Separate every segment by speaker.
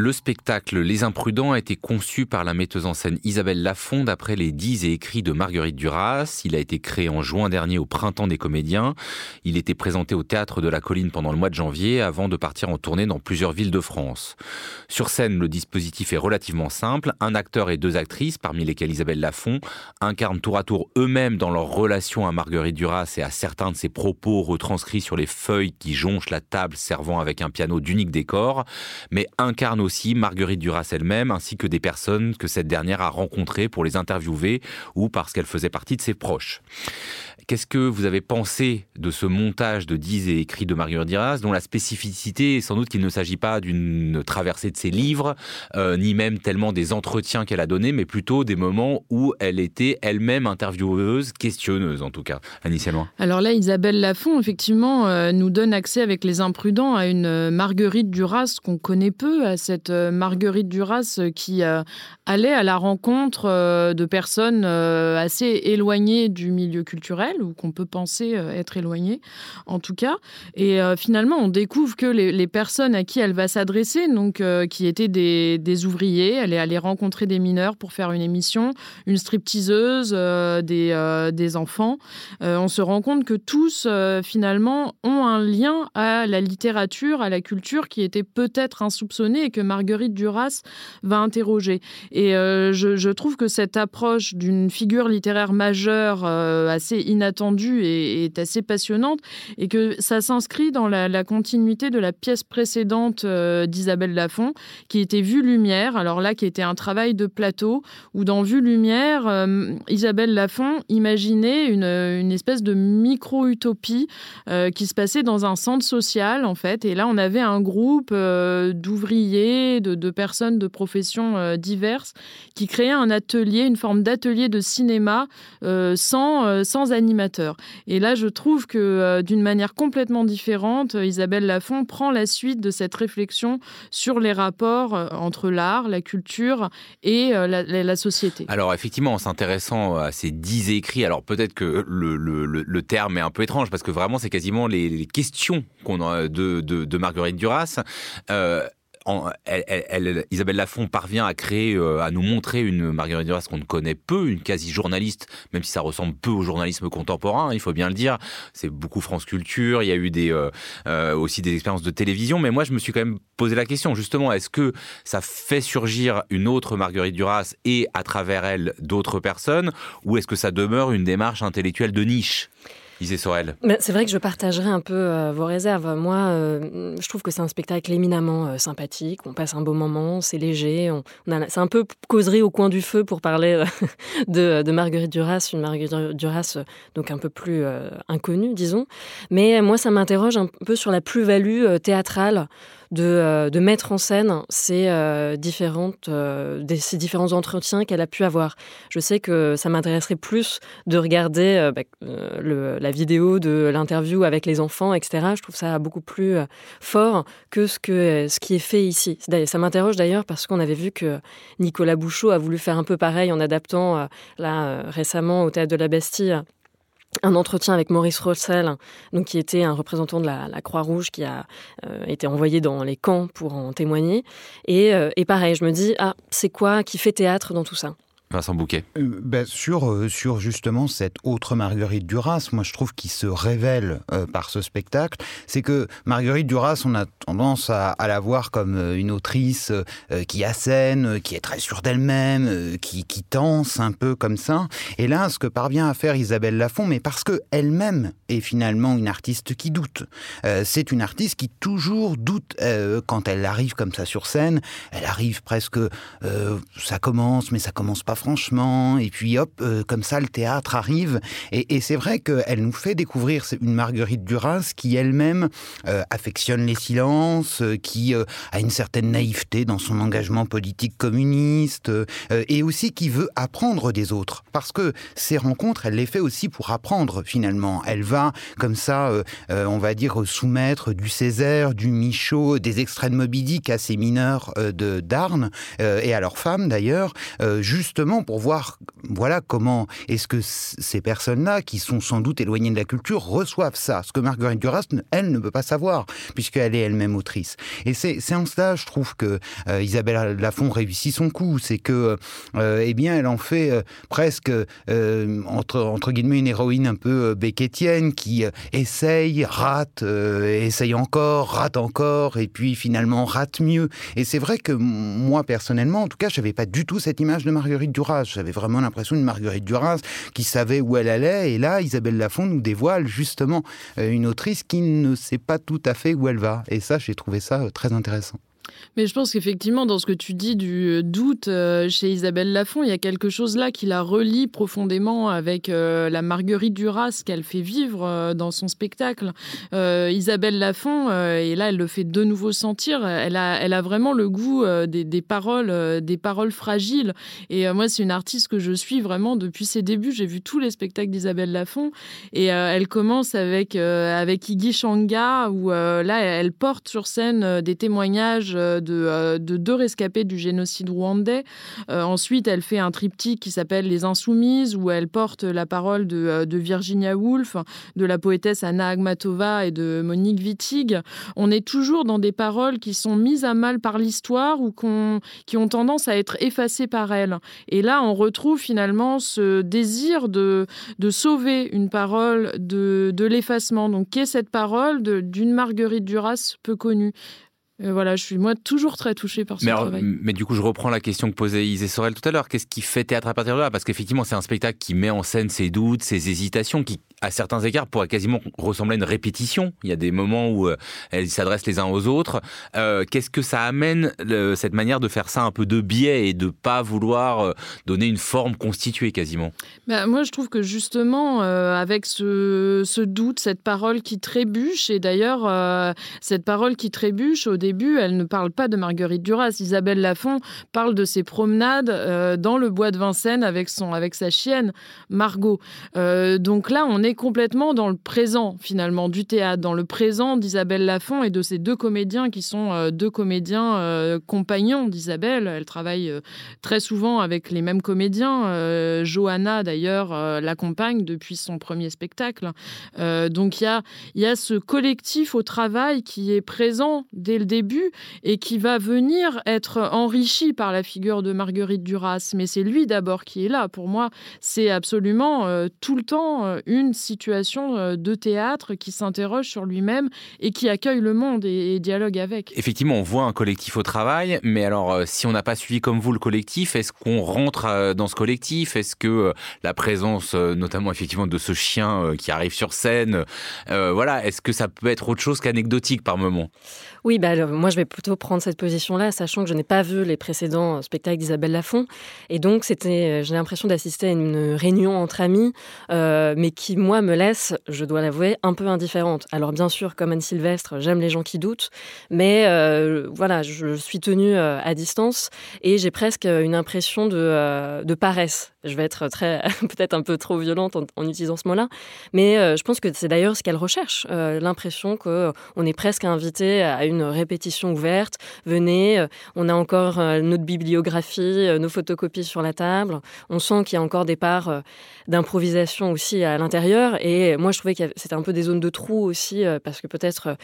Speaker 1: Le spectacle Les Imprudents a été conçu par la metteuse en scène Isabelle Lafond d'après les dix et écrits de Marguerite Duras. Il a été créé en juin dernier au Printemps des comédiens. Il était présenté au Théâtre de la Colline pendant le mois de janvier avant de partir en tournée dans plusieurs villes de France. Sur scène, le dispositif est relativement simple. Un acteur et deux actrices, parmi lesquelles Isabelle Lafont, incarnent tour à tour eux-mêmes dans leur relation à Marguerite Duras et à certains de ses propos retranscrits sur les feuilles qui jonchent la table servant avec un piano d'unique décor, mais incarnent aussi Marguerite Duras elle-même, ainsi que des personnes que cette dernière a rencontrées pour les interviewer ou parce qu'elle faisait partie de ses proches. Qu'est-ce que vous avez pensé de ce montage de 10 et écrits de Marguerite Duras, dont la spécificité est sans doute qu'il ne s'agit pas d'une traversée de ses livres, euh, ni même tellement des entretiens qu'elle a donnés, mais plutôt des moments où elle était elle-même intervieweuse, questionneuse en tout cas. Initialement.
Speaker 2: Alors là, Isabelle Lafont, effectivement, euh, nous donne accès avec les imprudents à une euh, Marguerite Duras qu'on connaît peu, à cette Marguerite Duras qui allait à la rencontre de personnes assez éloignées du milieu culturel ou qu'on peut penser euh, être éloigné, en tout cas. Et euh, finalement, on découvre que les, personnes à qui elle va s'adresser, donc euh, qui étaient des, ouvriers, elle est allée rencontrer des mineurs pour faire une émission, une stripteaseuse, des, des enfants. on se rend compte que tous, finalement, ont un lien à la littérature, à la culture qui était peut-être insoupçonnée et que Marguerite Duras va interroger. Et je, je, trouve que cette approche d'une figure littéraire majeure assez inattendue est assez passionnante et que ça s'inscrit dans la, continuité de la pièce précédente euh, d'Isabelle Lafont qui était Vue Lumière. Alors là, qui était un travail de plateau où dans Vue Lumière, euh, Isabelle Lafont imaginait une, espèce de micro-utopie euh, qui se passait dans un centre social en fait. Et là, on avait un groupe d'ouvriers, de, personnes de professions diverses qui créaient un atelier, une forme d'atelier de cinéma sans, sans animation et là, je trouve que euh, d'une manière complètement différente, euh, Isabelle Lafont prend la suite de cette réflexion sur les rapports euh, entre l'art, la culture et la, société.
Speaker 1: Alors effectivement, en s'intéressant à ces dix écrits, alors peut-être que le, terme est un peu étrange parce que vraiment c'est quasiment les, questions qu'on a de, de, Marguerite Duras elle, Isabelle Lafont parvient euh, à nous montrer une Marguerite Duras qu'on ne connaît peu, une quasi-journaliste, même si ça ressemble peu au journalisme contemporain, il faut bien le dire. C'est beaucoup France Culture, il y a eu euh, euh, aussi des expériences de télévision, mais moi je me suis quand même posé la question, justement, est-ce que ça fait surgir une autre Marguerite Duras et à travers elle d'autres personnes, ou est-ce que ça demeure une démarche intellectuelle de niche? Sorel.
Speaker 3: C'est vrai que je partagerai un peu euh, vos réserves. Moi, euh, je trouve que c'est un spectacle éminemment euh, sympathique. On passe un beau moment, c'est léger. On, c'est un peu causerie au coin du feu pour parler de, Marguerite Duras, une Marguerite Duras donc un peu plus inconnue, disons. Mais moi, ça m'interroge un peu sur la plus-value théâtrale de, de, mettre en scène ces, différentes, ces différents entretiens qu'elle a pu avoir. Je sais que ça m'intéresserait plus de regarder bah, la vidéo de l'interview avec les enfants, etc. Je trouve ça beaucoup plus euh, fort que ce, euh, qui est fait ici. Ça m'interroge d'ailleurs parce qu'on avait vu que Nicolas Bouchot a voulu faire un peu pareil en adaptant, euh, là, récemment, au Théâtre de la Bastille, un entretien avec Maurice Rossel, donc qui était un représentant de la, Croix-Rouge qui a été envoyé dans les camps pour en témoigner. Et, et pareil, je me dis, ah, c'est quoi qui fait théâtre dans tout ça?
Speaker 1: Vincent Bouquet
Speaker 4: euh, ben, sur, euh, sur justement cette autre Marguerite Duras, moi je trouve qu'il se révèle euh, par ce spectacle, c'est que Marguerite Duras, on a tendance à, la voir comme une autrice qui assène, qui est très sûre d'elle-même, qui, qui tense un peu comme ça. Et là, ce que parvient à faire Isabelle Lafont, mais parce qu'elle-même est finalement une artiste qui doute. c'est une artiste qui toujours doute quand elle arrive comme ça sur scène. Elle arrive presque, ça commence, mais ça commence pas franchement, et puis hop, euh, comme ça, le théâtre arrive. Et, c'est vrai qu'elle nous fait découvrir une Marguerite Duras qui elle-même euh, affectionne les silences, euh, qui a une certaine naïveté dans son engagement politique communiste, et aussi qui veut apprendre des autres. Parce que ces rencontres, elle les fait aussi pour apprendre finalement. Elle va comme ça, on va dire, soumettre du Césaire, du Michaud, des extraits de à ces mineurs de d'Arnes, et à leurs femmes d'ailleurs, justement pour voir, voilà, comment est-ce que ces personnes-là, qui sont sans doute éloignées de la culture, reçoivent ça, ce que Marguerite Duras, elle, ne peut pas savoir, puisqu'elle est elle-même autrice. Et c'est en cela, je trouve, que euh, Isabelle Lafont réussit son coup, c'est que, euh, eh bien, elle en fait euh, presque, entre, entre guillemets, une héroïne un peu béquetienne, qui essaye, rate, essaye encore, rate encore, et puis finalement rate mieux. Et c'est vrai que moi, personnellement, en tout cas, je n'avais pas du tout cette image de Marguerite Duras. J'avais vraiment l'impression d'une Marguerite Duras qui savait où elle allait. Et là, Isabelle Lafont nous dévoile justement euh, une autrice qui ne sait pas tout à fait où elle va. Et ça, j'ai trouvé ça euh, très intéressant.
Speaker 2: Mais je pense qu'effectivement, dans ce que tu dis du euh, doute euh, chez Isabelle Lafont, il y a quelque chose là qui la relie profondément avec euh, la Marguerite Duras qu'elle fait vivre dans son spectacle. Isabelle Lafont, et là, elle le fait de nouveau sentir, elle a, elle a vraiment le goût des, des paroles, des paroles fragiles. Et moi, c'est une artiste que je suis vraiment depuis ses débuts. J'ai vu tous les spectacles d'Isabelle Lafont. Et elle commence avec, avec Iggy Shanga, où là, elle porte sur scène des témoignages euh, euh, de, deux rescapés du génocide rwandais. Euh, ensuite, elle fait un triptyque qui s'appelle Les Insoumises, où elle porte la parole de, Virginia Woolf, de la poétesse Anna Agmatova et de Monique Wittig. On est toujours dans des paroles qui sont mises à mal par l'histoire ou qui ont tendance à être effacées par elle. Et là, on retrouve finalement ce désir de, sauver une parole de, de l'effacement. Donc, qu'est cette parole d'une Marguerite Duras peu connue? Voilà, je suis moi toujours très touchée par ce
Speaker 1: mais
Speaker 2: travail.
Speaker 1: Mais du coup, je reprends la question que posait Isée Sorel tout à l'heure. Qu'est-ce qui fait théâtre à partir de là? Parce qu'effectivement, c'est un spectacle qui met en scène ses doutes, ses hésitations, qui à certains égards, pourrait quasiment ressembler à une répétition. Il y a des moments où euh, elles s'adressent les uns aux autres. Euh, qu'est-ce que ça amène, cette manière de faire ça un peu de biais et de pas vouloir euh, donner une forme constituée quasiment?
Speaker 2: Bah, Moi, je trouve que justement, avec ce, doute, cette parole qui trébuche, et d'ailleurs, cette parole qui trébuche, au début, elle ne parle pas de Marguerite Duras. Isabelle Lafont parle de ses promenades dans le bois de Vincennes avec, son, avec sa chienne, Margot. donc là, on est complètement dans le présent, finalement, du théâtre, dans le présent d'Isabelle Lafont et de ces deux comédiens qui sont euh, deux comédiens euh, compagnons d'Isabelle. Elle travaille euh, très souvent avec les mêmes comédiens. Johanna, d'ailleurs, l'accompagne depuis son premier spectacle. donc il y a, y a ce collectif au travail qui est présent dès le début et qui va venir être enrichi par la figure de Marguerite Duras. Mais c'est lui d'abord qui est là. Pour moi, c'est absolument tout le temps une situation euh, de théâtre qui s'interroge sur lui-même et qui accueille le monde et, dialogue avec.
Speaker 1: Effectivement, on voit un collectif au travail, mais alors euh, si on n'a pas suivi comme vous le collectif, est-ce qu'on rentre euh, dans ce collectif? Est-ce que la présence, notamment effectivement de ce chien qui arrive sur scène, voilà, est-ce que ça peut être autre chose qu'anecdotique par moment?
Speaker 3: Oui, bah, moi je vais plutôt prendre cette position-là, sachant que je n'ai pas vu les précédents spectacles d'Isabelle Lafont. Et donc, c'était, j'ai l'impression d'assister à une réunion entre amis, euh, mais qui, moi, me laisse, je dois l'avouer, un peu indifférente. Alors, bien sûr, comme Anne Sylvestre, j'aime les gens qui doutent, mais euh, voilà, je suis tenue euh, à distance et j'ai presque une impression de, de paresse. Je vais être très, peut-être un peu trop violente en, utilisant ce mot-là, mais je pense que c'est d'ailleurs ce qu'elle recherche, l'impression qu'on est presque invité à une répétition ouverte. Venez, euh, on a encore euh, notre bibliographie, euh, nos photocopies sur la table. On sent qu'il y a encore des parts d'improvisation aussi à l'intérieur. Et moi, je trouvais que c'était un peu des zones de trous aussi, parce que peut-être,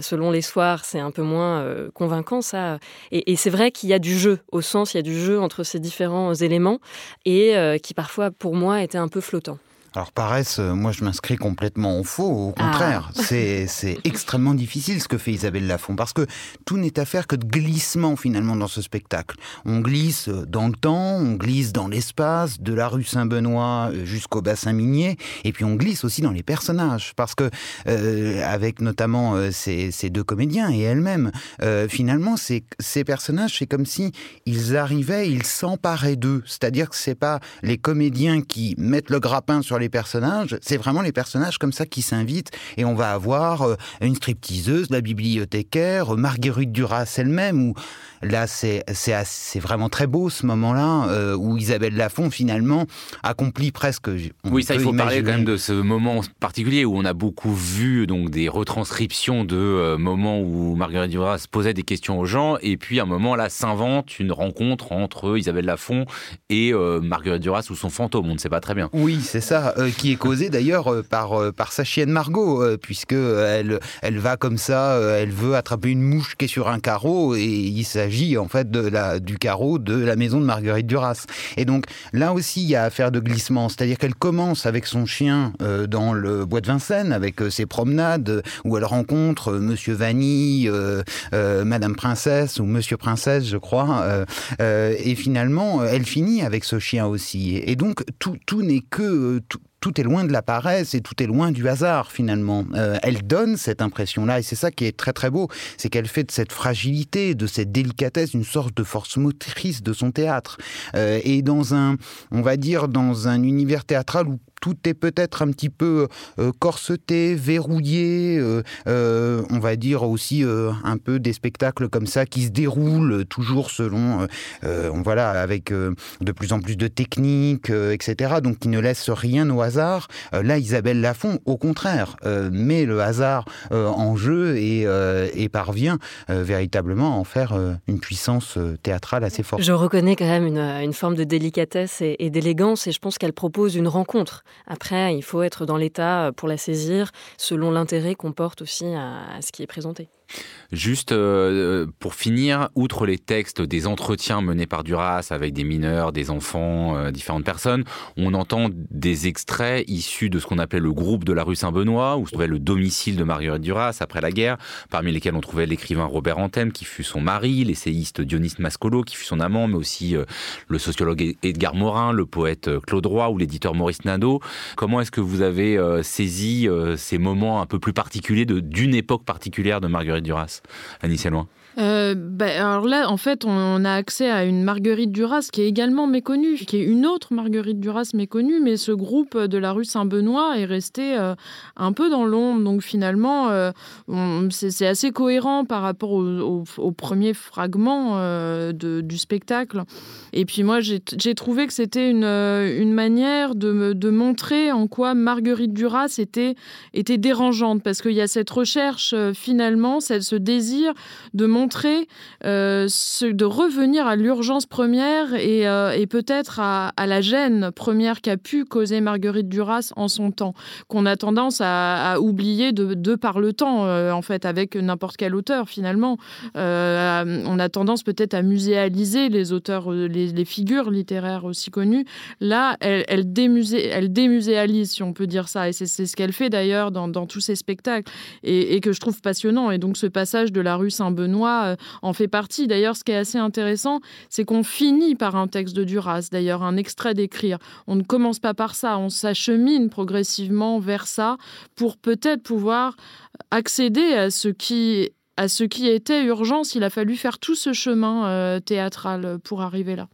Speaker 3: selon les soirs, c'est un peu moins convaincant, ça. Et, et c'est vrai qu'il y a du jeu, au sens, il y a du jeu entre ces différents éléments, et qui parfois, pour moi, était un peu flottant.
Speaker 4: Alors paresse, euh, moi je m'inscris complètement en faux, au ah. contraire. C'est extrêmement difficile ce que fait Isabelle Lafont, parce que tout n'est affaire que de glissement finalement dans ce spectacle. On glisse dans le temps, on glisse dans l'espace, de la rue Saint-Benoît euh, jusqu'au bassin minier, et puis on glisse aussi dans les personnages, parce que euh, avec notamment ces, deux comédiens et elle-même, finalement ces, ces personnages, c'est comme si ils arrivaient, ils s'emparaient d'eux. C'est-à-dire que c'est pas les comédiens qui mettent le grappin sur les personnages, c'est vraiment les personnages comme ça qui s'invitent. Et on va avoir euh, une stripteaseuse, la bibliothécaire, Marguerite Duras elle-même, où là c'est vraiment très beau ce moment-là euh, où Isabelle Lafont finalement accomplit presque.
Speaker 1: Oui, ça il faut parler quand même de ce moment particulier où on a beaucoup vu donc des retranscriptions de euh, moments où Marguerite Duras posait des questions aux gens et puis à un moment là s'invente une rencontre entre Isabelle Lafont et Marguerite Duras ou son fantôme, on ne sait pas très bien.
Speaker 4: Oui, c'est ça, qui est causé d'ailleurs par, par sa chienne Margot, puisque elle, elle va comme ça, elle veut attraper une mouche qui est sur un carreau et il s'agit en fait de la, du carreau de la maison de Marguerite Duras. Et donc là aussi, il y a affaire de glissement, c'est-à-dire qu'elle commence avec son chien euh, dans le bois de Vincennes, avec euh, ses promenades où elle rencontre euh, Monsieur Vanille, Madame Princesse ou Monsieur Princesse, je crois, et finalement, elle finit avec ce chien aussi. Et donc tout, tout n'est que est loin de la paresse et tout est loin du hasard finalement. Euh, elle donne cette impression-là et c'est ça qui est très très beau, c'est qu'elle fait de cette fragilité, de cette délicatesse une sorte de force motrice de son théâtre. Euh, et dans un, on va dire, dans un univers théâtral où tout est peut-être un petit peu euh, corseté, verrouillé. Euh, euh, on va dire aussi un peu des spectacles comme ça qui se déroulent toujours selon, voilà, avec de plus en plus de techniques, etc. Donc qui ne laissent rien au hasard. là, Isabelle Lafont, au contraire, met le hasard en jeu et, parvient véritablement à en faire une puissance théâtrale assez forte.
Speaker 3: Je reconnais quand même une, forme de délicatesse et d'élégance et je pense qu'elle propose une rencontre après, il faut être dans l'état pour la saisir selon l'intérêt qu'on porte aussi à, ce qui est présenté.
Speaker 1: Juste euh, pour finir, outre les textes des entretiens menés par Duras avec des mineurs, des enfants, euh, différentes personnes, on entend des extraits issus de ce qu'on appelait le groupe de la rue Saint-Benoît, où se trouvait le domicile de Marguerite Duras après la guerre, parmi lesquels on trouvait l'écrivain Robert Anthem, qui fut son mari, l'essayiste Dionys Mascolo, qui fut son amant, mais aussi euh, le sociologue Edgar Morin, le poète Claude Roy ou l'éditeur Maurice Nadeau. Comment est-ce que vous avez saisi ces moments un peu plus particuliers d'une époque particulière de Marguerite Duras, Annie loin
Speaker 2: euh, bah, alors là, en fait, on a accès à une Marguerite Duras qui est également méconnue, qui est une autre Marguerite Duras méconnue, mais ce groupe de la rue Saint-Benoît est resté euh, un peu dans l'ombre. Donc finalement, euh, c'est assez cohérent par rapport au, au, premier fragment du spectacle. Et puis moi, j'ai trouvé que c'était une, manière de, de montrer en quoi Marguerite Duras était, était dérangeante, parce qu'il y a cette recherche finalement, ce désir de montrer euh, de revenir à l'urgence première et, euh, peut-être à, la gêne première qu'a pu causer Marguerite Duras en son temps, qu'on a tendance à, oublier de, par le temps, euh, en fait, avec n'importe quel auteur finalement. on a tendance peut-être à muséaliser les auteurs, les, figures littéraires aussi connues. Là, elle, elle, démuséalise, si on peut dire ça, et c'est ce qu'elle fait d'ailleurs dans, tous ses spectacles, et que je trouve passionnant. Et donc ce passage de la rue Saint-Benoît euh, en fait partie. D'ailleurs, ce qui est assez intéressant, c'est qu'on finit par un texte de Duras, d'ailleurs un extrait d'écrire. On ne commence pas par ça, on s'achemine progressivement vers ça pour peut-être pouvoir accéder à ce qui à ce qui était urgence. Il a fallu faire tout ce chemin euh, théâtral pour arriver là.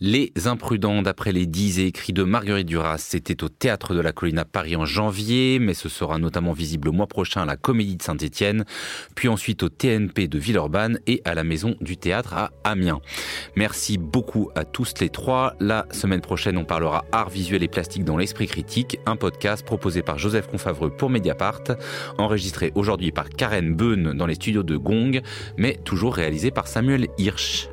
Speaker 1: Les Imprudents, d'après les dix et écrits de Marguerite Duras, c'était au Théâtre de la Colline à Paris en janvier, mais ce sera notamment visible le mois prochain à la Comédie de Saint-Étienne, puis ensuite au TNP de Villeurbanne et à la Maison du Théâtre à Amiens. Merci beaucoup à tous les trois. La semaine prochaine, on parlera art visuel et plastique dans l'esprit critique, un podcast proposé par Joseph Confavreux pour Mediapart, enregistré aujourd'hui par Karen Beun dans les studios de Gong, mais toujours réalisé par Samuel Hirsch.